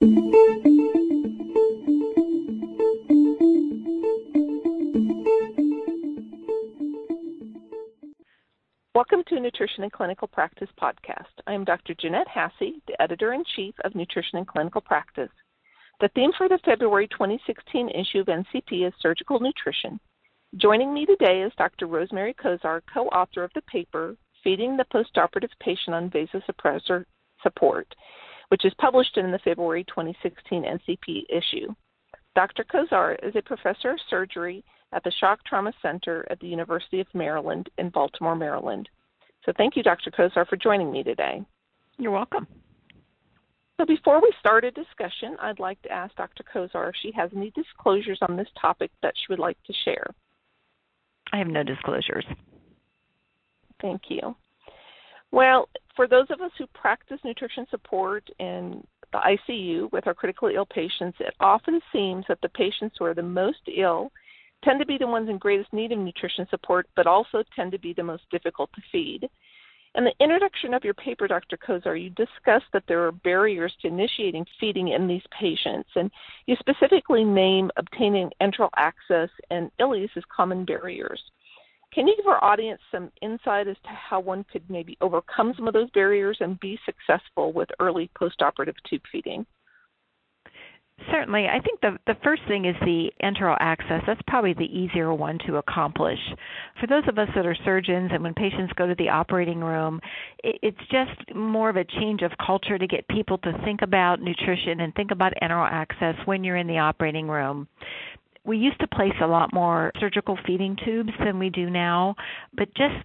Welcome to Nutrition and Clinical Practice podcast. I am Dr. Jeanette Hasse, the editor in chief of Nutrition and Clinical Practice. The theme for the February 2016 issue of NCP is surgical nutrition. Joining me today is Dr. Rosemary Kozar, co author of the paper Feeding the Postoperative Patient on Vasopressor Support, which is published in the February 2016 NCP issue. Dr. Kozar is a professor of surgery at the Shock Trauma Center at the University of Maryland in Baltimore, Maryland. So thank you, Dr. Kozar, for joining me today. You're welcome. So before we start a discussion, I'd like to ask Dr. Kozar if she has any disclosures on this topic that she would like to share. I have no disclosures. Thank you. Well, for those of us who practice nutrition support in the ICU with our critically ill patients, it often seems that the patients who are the most ill tend to be the ones in greatest need of nutrition support, but also tend to be the most difficult to feed. In the introduction of your paper, Dr. Kozar, you discussed that there are barriers to initiating feeding in these patients, and you specifically name obtaining enteral access and ileus as common barriers. Can you give our audience some insight as to how one could maybe overcome some of those barriers and be successful with early postoperative tube feeding? Certainly. I think the the first thing is the enteral access. That's probably the easier one to accomplish. For those of us that are surgeons and when patients go to the operating room, it, it's just more of a change of culture to get people to think about nutrition and think about enteral access when you're in the operating room we used to place a lot more surgical feeding tubes than we do now, but just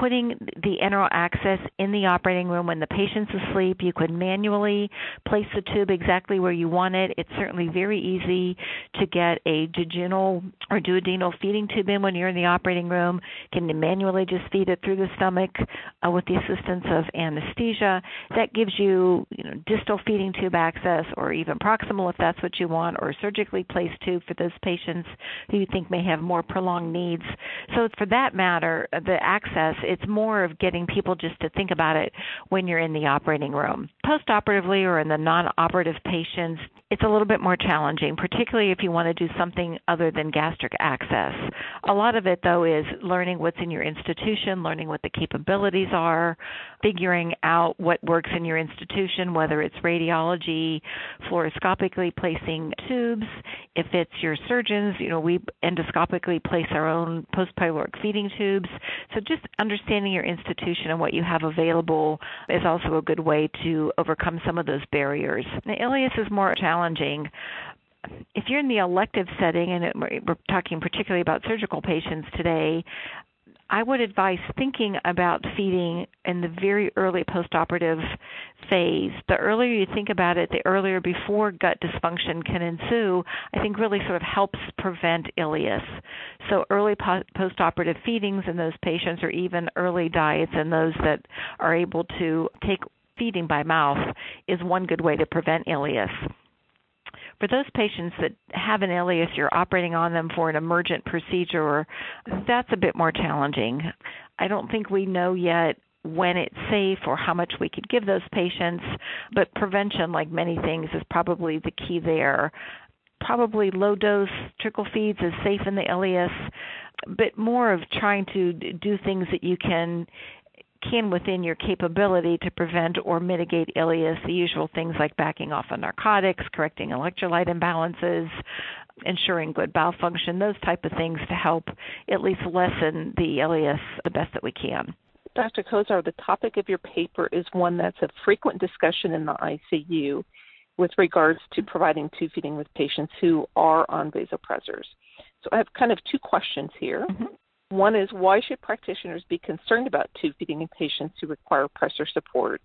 putting the enteral access in the operating room when the patient's asleep. You could manually place the tube exactly where you want it. It's certainly very easy to get a jejunal or duodenal feeding tube in when you're in the operating room. You can manually just feed it through the stomach uh, with the assistance of anesthesia. That gives you, you know, distal feeding tube access or even proximal if that's what you want, or surgically placed tube for those patients who you think may have more prolonged needs. So for that matter, the access it's more of getting people just to think about it when you're in the operating room. Postoperatively or in the non-operative patients, it's a little bit more challenging, particularly if you want to do something other than gastric access. A lot of it though is learning what's in your institution, learning what the capabilities are, figuring out what works in your institution, whether it's radiology, fluoroscopically placing tubes, if it's your surgeons, you know, we endoscopically place our own post-pyloric feeding tubes. So just understanding your institution and what you have available is also a good way to overcome some of those barriers. The ileus is more challenging if you're in the elective setting, and we're talking particularly about surgical patients today, I would advise thinking about feeding in the very early postoperative phase. The earlier you think about it, the earlier before gut dysfunction can ensue, I think really sort of helps prevent ileus. So early po- postoperative feedings in those patients or even early diets in those that are able to take feeding by mouth is one good way to prevent ileus for those patients that have an ileus, you're operating on them for an emergent procedure, that's a bit more challenging. I don't think we know yet when it's safe or how much we could give those patients, but prevention, like many things, is probably the key there. Probably low dose trickle feeds is safe in the ileus, but more of trying to do things that you can can within your capability to prevent or mitigate ileus, the usual things like backing off of narcotics, correcting electrolyte imbalances, ensuring good bowel function, those type of things to help at least lessen the ileus the best that we can. Dr. Kozar, the topic of your paper is one that's a frequent discussion in the ICU with regards to providing tube feeding with patients who are on vasopressors. So I have kind of two questions here. Mm-hmm. One is why should practitioners be concerned about tube feeding in patients who require pressor support?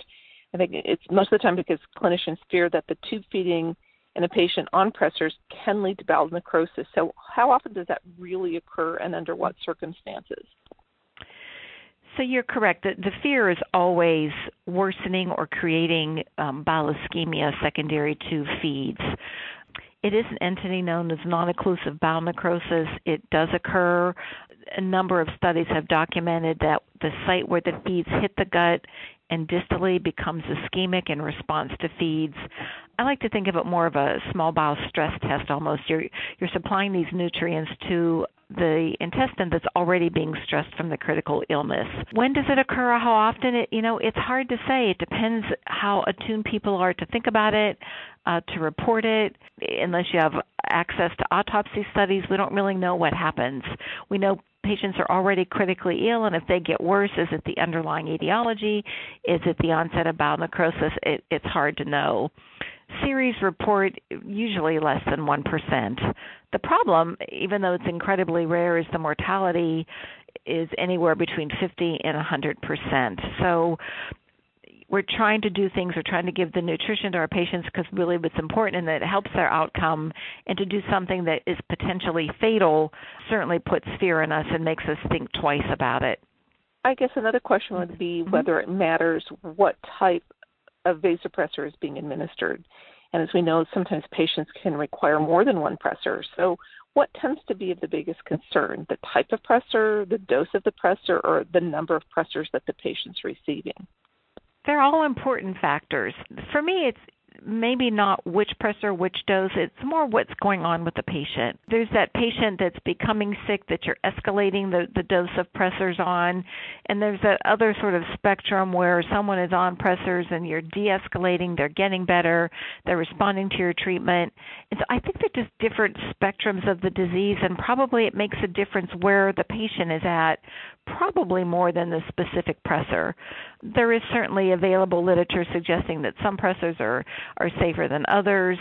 I think it's most of the time because clinicians fear that the tube feeding in a patient on pressors can lead to bowel necrosis. So, how often does that really occur and under what circumstances? So you're correct. The, the fear is always worsening or creating um, bowel ischemia secondary to feeds. It is an entity known as non-occlusive bowel necrosis. It does occur a number of studies have documented that the site where the feeds hit the gut and distally becomes ischemic in response to feeds. I like to think of it more of a small bowel stress test almost. You're you're supplying these nutrients to the intestine that's already being stressed from the critical illness. When does it occur? How often? It you know it's hard to say. It depends how attuned people are to think about it, uh, to report it. Unless you have access to autopsy studies, we don't really know what happens. We know patients are already critically ill, and if they get worse, is it the underlying etiology? Is it the onset of bowel necrosis? It, it's hard to know. Series report usually less than 1%. The problem, even though it's incredibly rare, is the mortality is anywhere between 50 and 100%. So we're trying to do things, we're trying to give the nutrition to our patients because really what's important and that helps their outcome, and to do something that is potentially fatal certainly puts fear in us and makes us think twice about it. I guess another question would be mm-hmm. whether it matters what type of vasopressor is being administered. And as we know, sometimes patients can require more than one pressor. So, what tends to be of the biggest concern? The type of pressor, the dose of the pressor, or the number of pressors that the patient's receiving? They're all important factors. For me, it's maybe not which pressor, which dose. It's more what's going on with the patient. There's that patient that's becoming sick that you're escalating the, the dose of pressors on, and there's that other sort of spectrum where someone is on pressors and you're de-escalating, they're getting better, they're responding to your treatment. And so I think they're just different spectrums of the disease, and probably it makes a difference where the patient is at probably more than the specific pressor. There is certainly available literature suggesting that some pressors are, are safer than others.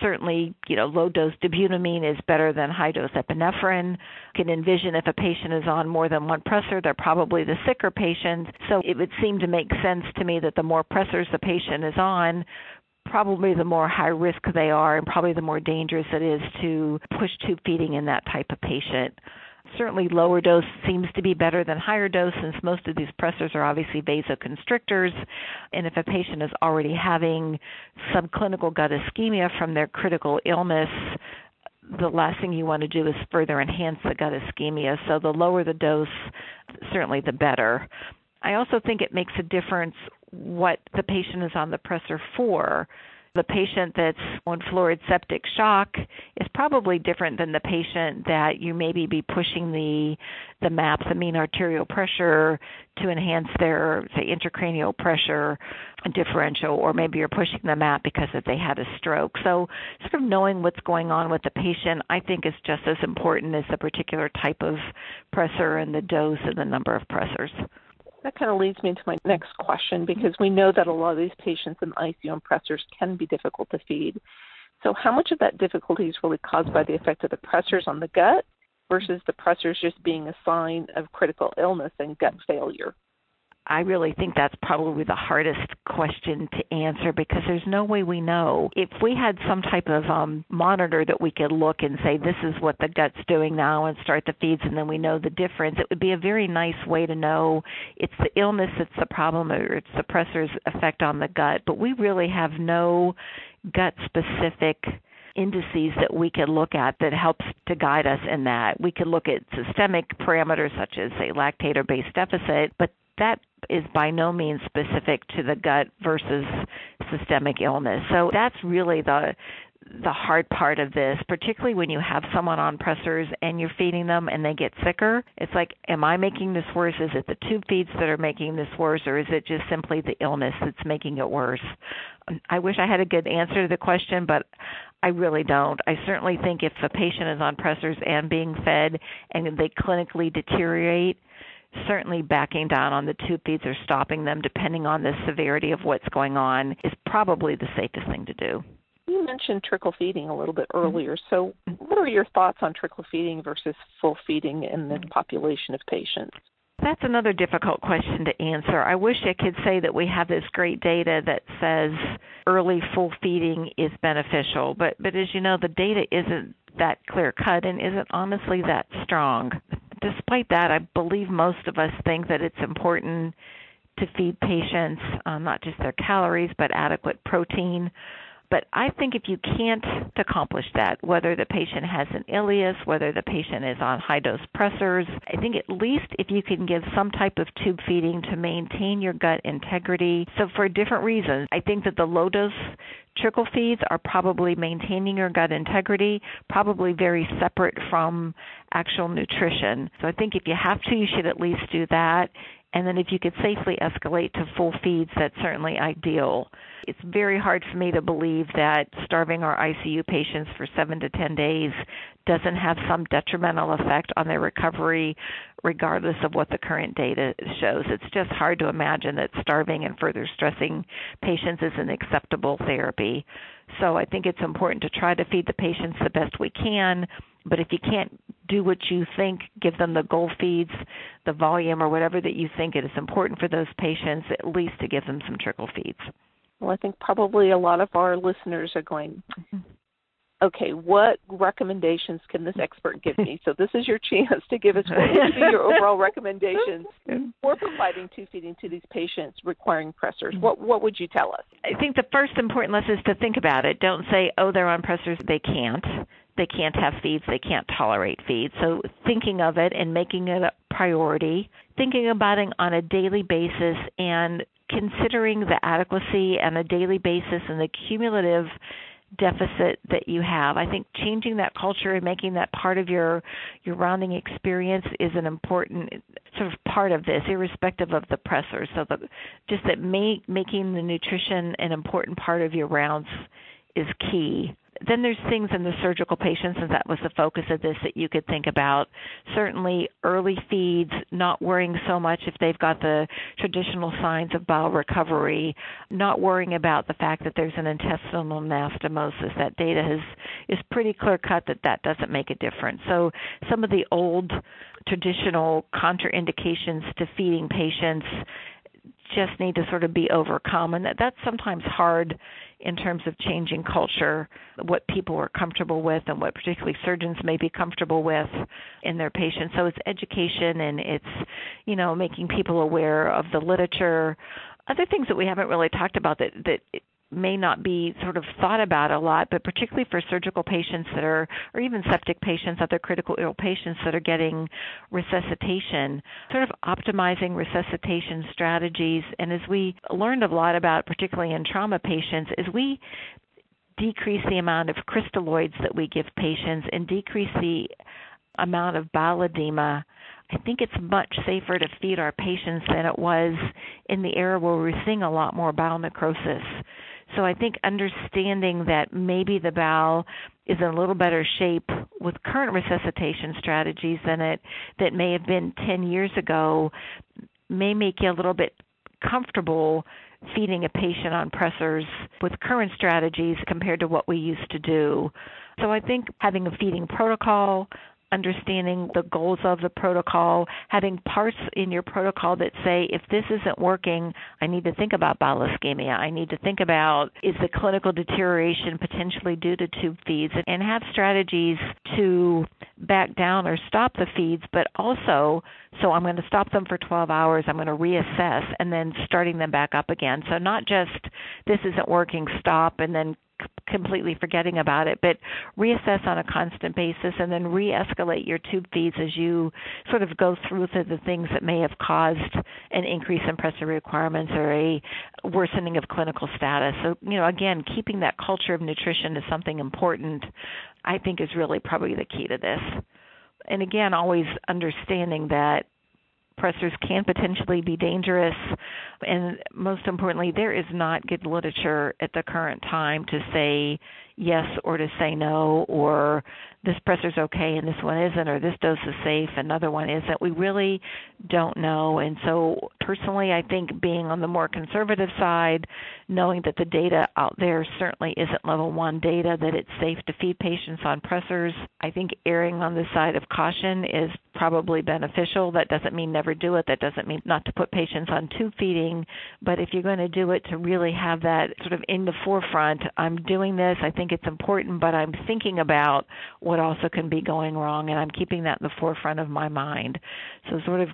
Certainly, you know, low dose dobutamine is better than high dose epinephrine. You can envision if a patient is on more than one pressor, they're probably the sicker patient. So it would seem to make sense to me that the more pressors the patient is on, probably the more high risk they are and probably the more dangerous it is to push tube feeding in that type of patient certainly lower dose seems to be better than higher dose since most of these pressors are obviously vasoconstrictors. And if a patient is already having subclinical gut ischemia from their critical illness, the last thing you want to do is further enhance the gut ischemia. So the lower the dose, certainly the better. I also think it makes a difference what the patient is on the pressor for the patient that's on fluoride septic shock is probably different than the patient that you maybe be pushing the the MAP, the mean arterial pressure, to enhance their say intracranial pressure differential, or maybe you're pushing the MAP because that they had a stroke. So sort of knowing what's going on with the patient, I think is just as important as the particular type of pressor and the dose and the number of pressors that kind of leads me to my next question because we know that a lot of these patients in ICU and pressors can be difficult to feed. So, how much of that difficulty is really caused by the effect of the pressors on the gut versus the pressors just being a sign of critical illness and gut failure? I really think that's probably the hardest question to answer because there's no way we know. If we had some type of um, monitor that we could look and say, this is what the gut's doing now and start the feeds and then we know the difference, it would be a very nice way to know it's the illness that's the problem or it's the pressor's effect on the gut. But we really have no gut specific indices that we could look at that helps to guide us in that. We could look at systemic parameters such as say lactate or base deficit, but that is by no means specific to the gut versus systemic illness. So that's really the the hard part of this, particularly when you have someone on pressors and you're feeding them and they get sicker. It's like, am I making this worse? Is it the tube feeds that are making this worse, or is it just simply the illness that's making it worse? I wish I had a good answer to the question, but I really don't. I certainly think if a patient is on pressors and being fed and they clinically deteriorate, certainly backing down on the tube feeds or stopping them, depending on the severity of what's going on, is probably the safest thing to do. You mentioned trickle feeding a little bit earlier. So, what are your thoughts on trickle feeding versus full feeding in the population of patients? That's another difficult question to answer. I wish I could say that we have this great data that says early full feeding is beneficial, but but as you know, the data isn't that clear cut and isn't honestly that strong despite that, I believe most of us think that it's important to feed patients um, not just their calories, but adequate protein. But I think if you can't accomplish that, whether the patient has an ileus, whether the patient is on high dose pressors, I think at least if you can give some type of tube feeding to maintain your gut integrity. So, for different reasons, I think that the low dose trickle feeds are probably maintaining your gut integrity, probably very separate from actual nutrition. So I think if you have to, you should at least do that. And then if you could safely escalate to full feeds, that's certainly ideal. It's very hard for me to believe that starving our ICU patients for seven to 10 days doesn't have some detrimental effect on their recovery, regardless of what the current data shows. It's just hard to imagine that starving and further stressing patients is an acceptable therapy. So I think it's important to try to feed the patients the best we can. But if you can't do what you think, give them the goal feeds, the volume, or whatever that you think it is important for those patients, at least to give them some trickle feeds. Well, I think probably a lot of our listeners are going, mm-hmm. okay, what recommendations can this expert give me? so this is your chance to give us your overall recommendations for providing tube feeding to these patients requiring pressors. Mm-hmm. What what would you tell us? I think the first important lesson is to think about it. Don't say, oh, they're on pressors, they can't. They can't have feeds, they can't tolerate feeds. So thinking of it and making it a priority, thinking about it on a daily basis and considering the adequacy on a daily basis and the cumulative deficit that you have. I think changing that culture and making that part of your your rounding experience is an important sort of part of this, irrespective of the pressor. So the, just that make, making the nutrition an important part of your rounds is key then there's things in the surgical patients, and that was the focus of this that you could think about. Certainly, early feeds, not worrying so much if they've got the traditional signs of bowel recovery, not worrying about the fact that there's an intestinal anastomosis. That data has is pretty clear cut that that doesn't make a difference. So some of the old traditional contraindications to feeding patients just need to sort of be overcome, and that, that's sometimes hard in terms of changing culture, what people are comfortable with, and what particularly surgeons may be comfortable with in their patients. So it's education and it's, you know, making people aware of the literature. Other things that we haven't really talked about that that may not be sort of thought about a lot, but particularly for surgical patients that are, or even septic patients, other critical ill patients that are getting resuscitation, sort of optimizing resuscitation strategies. And as we learned a lot about, particularly in trauma patients, is we decrease the amount of crystalloids that we give patients and decrease the amount of bowel edema I think it's much safer to feed our patients than it was in the era where we were seeing a lot more bowel necrosis. So I think understanding that maybe the bowel is in a little better shape with current resuscitation strategies than it that may have been 10 years ago may make you a little bit comfortable feeding a patient on pressors with current strategies compared to what we used to do. So I think having a feeding protocol, understanding the goals of the protocol, having parts in your protocol that say, if this isn't working, I need to think about bowel ischemia. I need to think about is the clinical deterioration potentially due to tube feeds, and have strategies to back down or stop the feeds, but also, so I'm going to stop them for 12 hours, I'm going to reassess, and then starting them back up again. So not just this isn't working, stop, and then completely forgetting about it, but reassess on a constant basis and then re escalate your tube feeds as you sort of go through the, things that may have caused an increase in pressor requirements or a worsening of clinical status. So, you know, again, keeping that culture of nutrition is something important, I think, is really probably the key to this. And again, always understanding that pressors can potentially be dangerous. And most importantly, there is not good literature at the current time to say yes or to say no or this pressor's okay and this one isn't or this dose is safe another one isn't. We really don't know. And so personally i think being on the more conservative side knowing that the data out there certainly isn't level 1 data that it's safe to feed patients on pressors i think erring on the side of caution is probably beneficial. That doesn't mean never do it. That doesn't mean not to put patients on tube feeding but if you're going to do it to really have that sort of in the forefront i'm doing this i think it's important, but I'm thinking about what also can be going wrong, and I'm keeping that in the forefront of my mind. So, sort of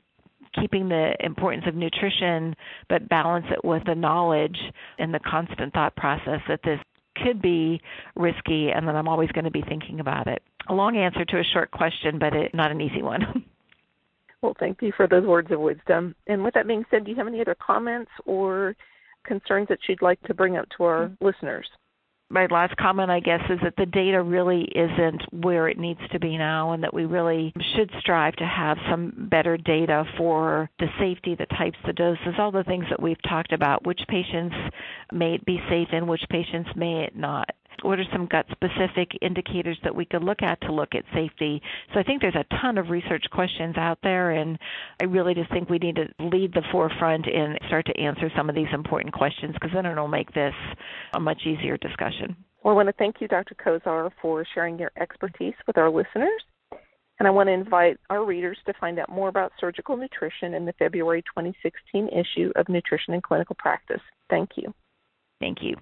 keeping the importance of nutrition, but balance it with the knowledge and the constant thought process that this could be risky, and that I'm always going to be thinking about it. A long answer to a short question, but it, not an easy one. well, thank you for those words of wisdom. And with that being said, do you have any other comments or concerns that you'd like to bring up to our mm-hmm. listeners? my last comment, I guess, is that the data really isn't where it needs to be now, and that we really should strive to have some better data for the safety, the types, the doses, all the things that we've talked about, which patients may be safe in, which patients may it not what are some gut specific indicators that we could look at to look at safety? So I think there's a ton of research questions out there, and I really just think we need to lead the forefront and start to answer some of these important questions because then it'll make this a much easier discussion. Well, I want to thank you, Dr. Kozar, for sharing your expertise with our listeners. And I want to invite our readers to find out more about surgical nutrition in the February 2016 issue of Nutrition and Clinical Practice. Thank you. Thank you.